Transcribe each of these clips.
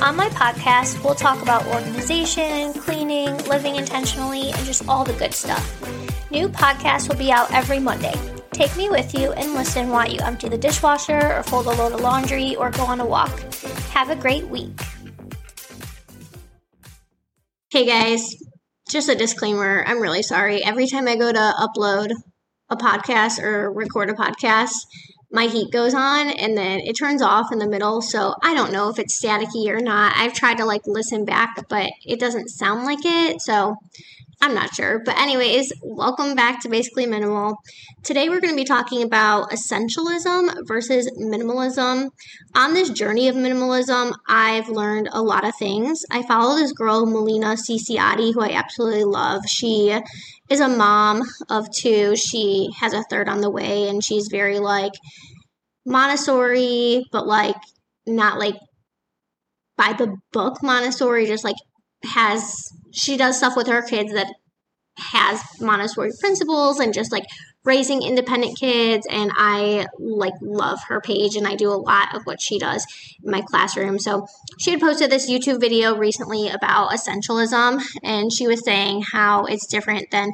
On my podcast, we'll talk about organization, cleaning, living intentionally, and just all the good stuff. New podcasts will be out every Monday. Take me with you and listen while you empty the dishwasher or fold a load of laundry or go on a walk. Have a great week. Hey guys, just a disclaimer. I'm really sorry. Every time I go to upload a podcast or record a podcast, my heat goes on and then it turns off in the middle. So I don't know if it's staticky or not. I've tried to like listen back, but it doesn't sound like it. So I'm not sure. But, anyways, welcome back to Basically Minimal. Today we're going to be talking about essentialism versus minimalism. On this journey of minimalism, I've learned a lot of things. I follow this girl, Melina Ciciotti, who I absolutely love. She is a mom of two. She has a third on the way, and she's very like Montessori, but like not like by the book Montessori, just like has she does stuff with her kids that has Montessori principles and just like raising independent kids and I like love her page and I do a lot of what she does in my classroom. So she had posted this YouTube video recently about essentialism and she was saying how it's different than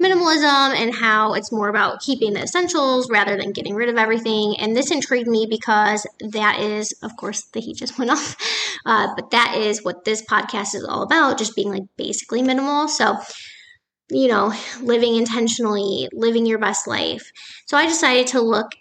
minimalism and how it's more about keeping the essentials rather than getting rid of everything. And this intrigued me because that is, of course, the heat just went off, uh, but that is what this podcast is all about, just being like basically minimal. So, you know, living intentionally, living your best life. So I decided to look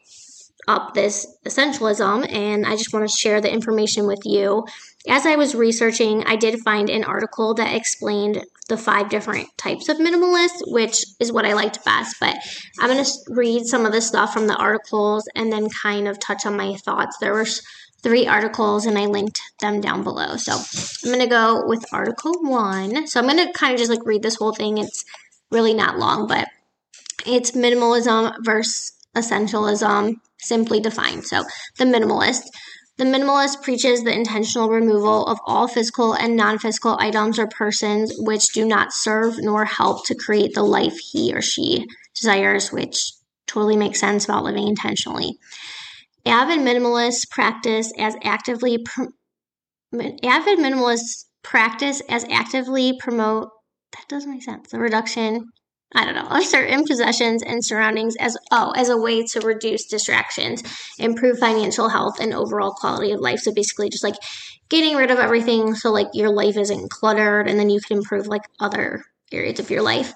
up this essentialism and I just want to share the information with you. As I was researching, I did find an article that explained the five different types of minimalists, which is what I liked best. But I'm going to read some of the stuff from the articles and then kind of touch on my thoughts. There were three articles and I linked them down below. So I'm going to go with article one. So I'm going to kind of just like read this whole thing. It's really not long, but it's minimalism versus essentialism simply defined. So the minimalist. The minimalist preaches the intentional removal of all physical and non physical items or persons which do not serve nor help to create the life he or she desires, which totally makes sense about living intentionally. Avid minimalists practice as actively avid minimalists practice as actively promote that doesn't make sense the reduction I don't know, of certain possessions and surroundings as oh, as a way to reduce distractions, improve financial health and overall quality of life. So basically just like getting rid of everything so like your life isn't cluttered and then you can improve like other areas of your life.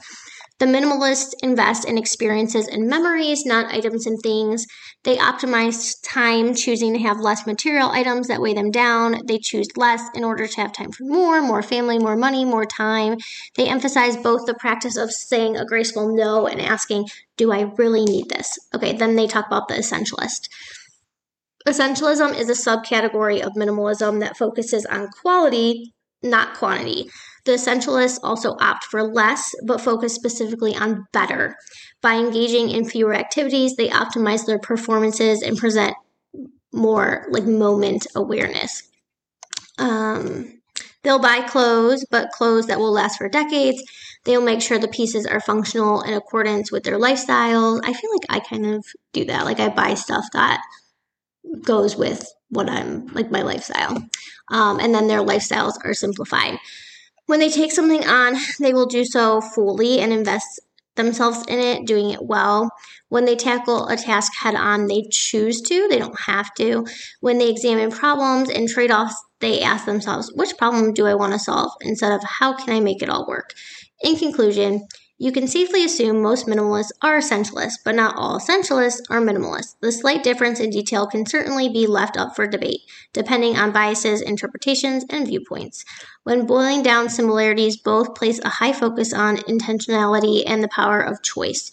The minimalists invest in experiences and memories, not items and things. They optimize time, choosing to have less material items that weigh them down. They choose less in order to have time for more, more family, more money, more time. They emphasize both the practice of saying a graceful no and asking, Do I really need this? Okay, then they talk about the essentialist. Essentialism is a subcategory of minimalism that focuses on quality, not quantity. The essentialists also opt for less, but focus specifically on better. By engaging in fewer activities, they optimize their performances and present more like moment awareness. Um, they'll buy clothes, but clothes that will last for decades. They'll make sure the pieces are functional in accordance with their lifestyles. I feel like I kind of do that. Like I buy stuff that goes with what I'm like my lifestyle. Um, and then their lifestyles are simplified. When they take something on, they will do so fully and invest themselves in it, doing it well. When they tackle a task head on, they choose to, they don't have to. When they examine problems and trade offs, they ask themselves, which problem do I want to solve instead of how can I make it all work? In conclusion, you can safely assume most minimalists are essentialists, but not all essentialists are minimalists. The slight difference in detail can certainly be left up for debate, depending on biases, interpretations, and viewpoints. When boiling down similarities, both place a high focus on intentionality and the power of choice.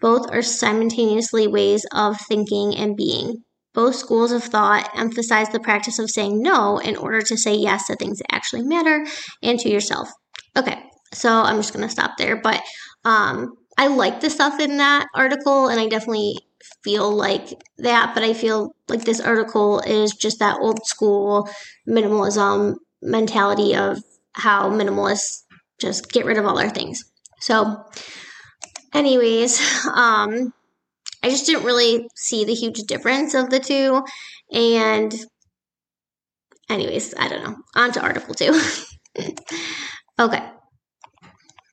Both are simultaneously ways of thinking and being. Both schools of thought emphasize the practice of saying no in order to say yes to things that actually matter and to yourself. Okay, So I'm just going to stop there. But um, I like the stuff in that article, and I definitely feel like that. But I feel like this article is just that old school minimalism mentality of how minimalists just get rid of all their things. So, anyways, um, I just didn't really see the huge difference of the two. And, anyways, I don't know. On to Article 2. okay.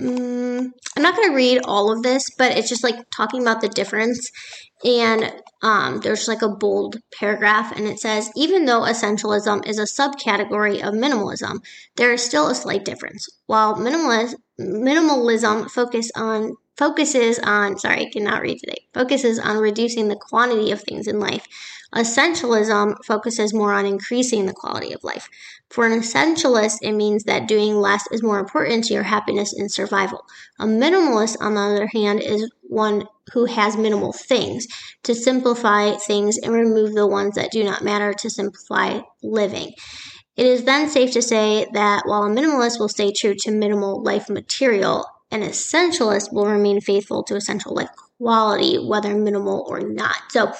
Mm, I'm not going to read all of this, but it's just like talking about the difference. And um, there's like a bold paragraph, and it says even though essentialism is a subcategory of minimalism, there is still a slight difference. While minimalist, minimalism focus on focuses on sorry, I cannot read today. Focuses on reducing the quantity of things in life. Essentialism focuses more on increasing the quality of life. For an essentialist, it means that doing less is more important to your happiness and survival. A minimalist, on the other hand, is one who has minimal things to simplify things and remove the ones that do not matter to simplify living. It is then safe to say that while a minimalist will stay true to minimal life material, an essentialist will remain faithful to essential life quality, whether minimal or not. So,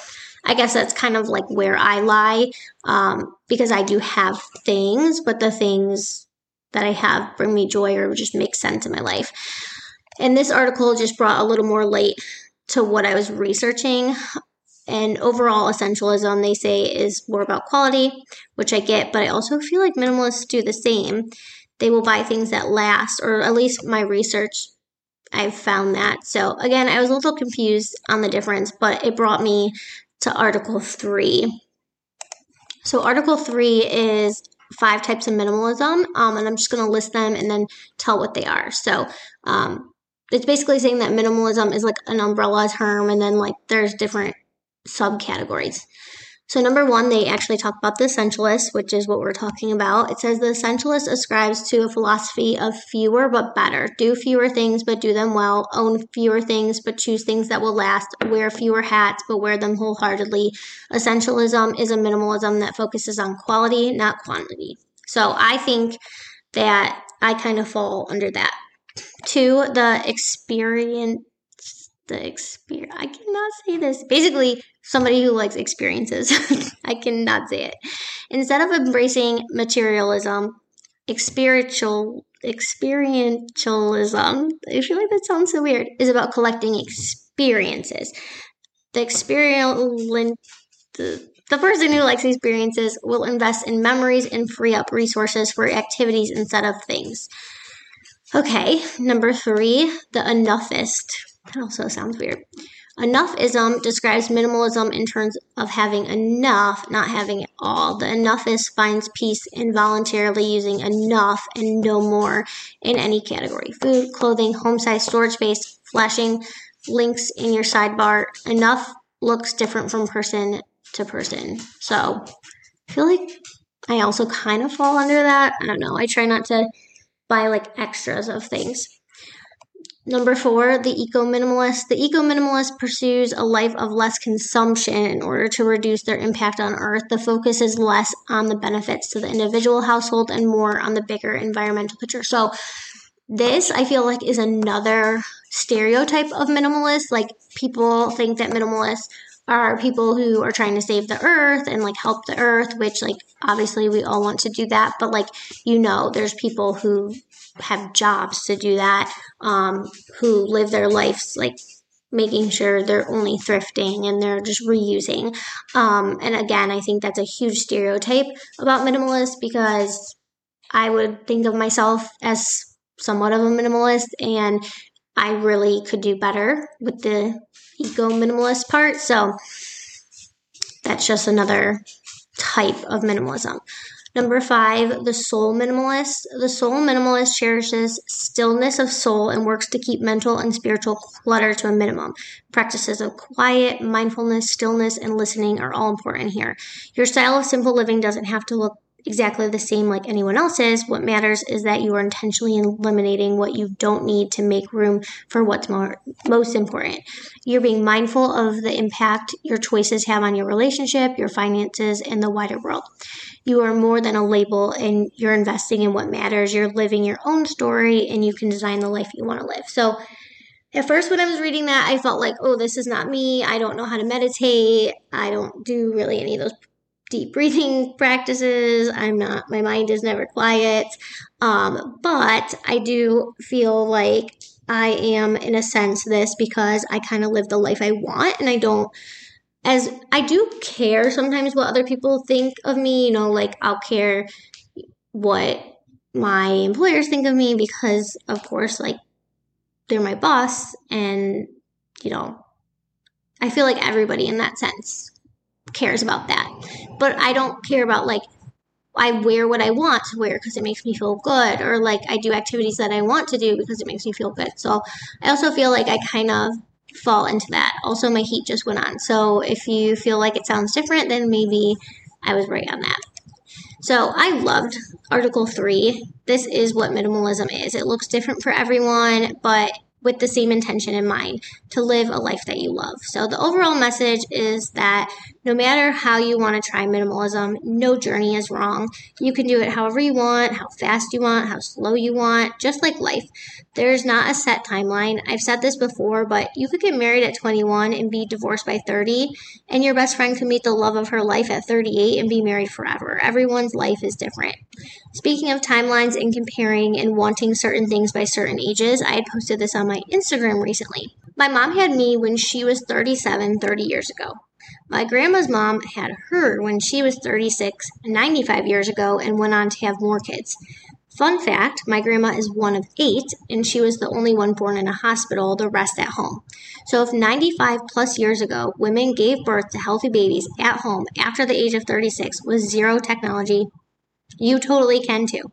I guess that's kind of like where I lie um, because I do have things, but the things that I have bring me joy or just make sense in my life. And this article just brought a little more light to what I was researching. And overall, essentialism, they say, is more about quality, which I get, but I also feel like minimalists do the same. They will buy things that last, or at least my research, I've found that. So, again, I was a little confused on the difference, but it brought me to Article 3. So, Article 3 is five types of minimalism, um, and I'm just going to list them and then tell what they are. So, um, it's basically saying that minimalism is like an umbrella term, and then like there's different subcategories. So, number one, they actually talk about the essentialist, which is what we're talking about. It says the essentialist ascribes to a philosophy of fewer but better. Do fewer things but do them well. Own fewer things but choose things that will last. Wear fewer hats but wear them wholeheartedly. Essentialism is a minimalism that focuses on quality, not quantity. So, I think that I kind of fall under that. Two, the experience the experience. I cannot say this. Basically, somebody who likes experiences. I cannot say it. Instead of embracing materialism, experiential experientialism, I feel like that sounds so weird, is about collecting experiences. The experiential the person who likes experiences will invest in memories and free up resources for activities instead of things. Okay, number three, the enoughist. Oh, that also sounds weird. Enoughism describes minimalism in terms of having enough, not having it all. The enoughist finds peace in voluntarily using enough and no more in any category food, clothing, home size, storage space, flashing links in your sidebar. Enough looks different from person to person. So I feel like I also kind of fall under that. I don't know. I try not to buy like extras of things. Number four, the eco minimalist. The eco minimalist pursues a life of less consumption in order to reduce their impact on Earth. The focus is less on the benefits to the individual household and more on the bigger environmental picture. So, this I feel like is another stereotype of minimalist. Like, people think that minimalists are people who are trying to save the earth and like help the earth, which, like, obviously we all want to do that. But, like, you know, there's people who have jobs to do that, um, who live their lives like making sure they're only thrifting and they're just reusing. Um, and again, I think that's a huge stereotype about minimalists because I would think of myself as somewhat of a minimalist and I really could do better with the eco minimalist part. So that's just another type of minimalism. Number five, the soul minimalist. The soul minimalist cherishes stillness of soul and works to keep mental and spiritual clutter to a minimum. Practices of quiet, mindfulness, stillness, and listening are all important here. Your style of simple living doesn't have to look exactly the same like anyone else's. What matters is that you are intentionally eliminating what you don't need to make room for what's more most important. You're being mindful of the impact your choices have on your relationship, your finances, and the wider world. You are more than a label and you're investing in what matters. You're living your own story and you can design the life you want to live. So at first when i was reading that i felt like oh this is not me i don't know how to meditate i don't do really any of those deep breathing practices. I'm not, my mind is never quiet. Um, but I do feel like I am, in a sense, this because I kind of live the life I want and I don't, as I do care sometimes what other people think of me, you know, like I'll care what my employers think of me because, of course, like they're my boss and, you know, I feel like everybody in that sense cares about that. But I don't care about like I wear what I want to wear because it makes me feel good, or like I do activities that I want to do because it makes me feel good. So I also feel like I kind of fall into that. Also, my heat just went on. So if you feel like it sounds different, then maybe I was right on that. So I loved Article 3. This is what minimalism is. It looks different for everyone, but with the same intention in mind to live a life that you love. So, the overall message is that no matter how you want to try minimalism, no journey is wrong. You can do it however you want, how fast you want, how slow you want, just like life. There's not a set timeline. I've said this before, but you could get married at 21 and be divorced by 30, and your best friend could meet the love of her life at 38 and be married forever. Everyone's life is different. Speaking of timelines and comparing and wanting certain things by certain ages, I had posted this on my Instagram recently. My mom had me when she was 37 30 years ago. My grandma's mom had her when she was 36 95 years ago and went on to have more kids. Fun fact my grandma is one of eight, and she was the only one born in a hospital, the rest at home. So, if 95 plus years ago women gave birth to healthy babies at home after the age of 36 with zero technology, you totally can too.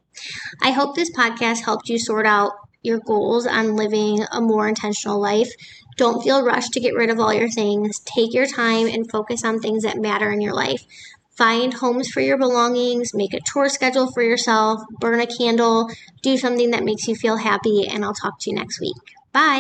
I hope this podcast helped you sort out your goals on living a more intentional life. Don't feel rushed to get rid of all your things. Take your time and focus on things that matter in your life. Find homes for your belongings, make a chore schedule for yourself, burn a candle, do something that makes you feel happy, and I'll talk to you next week. Bye.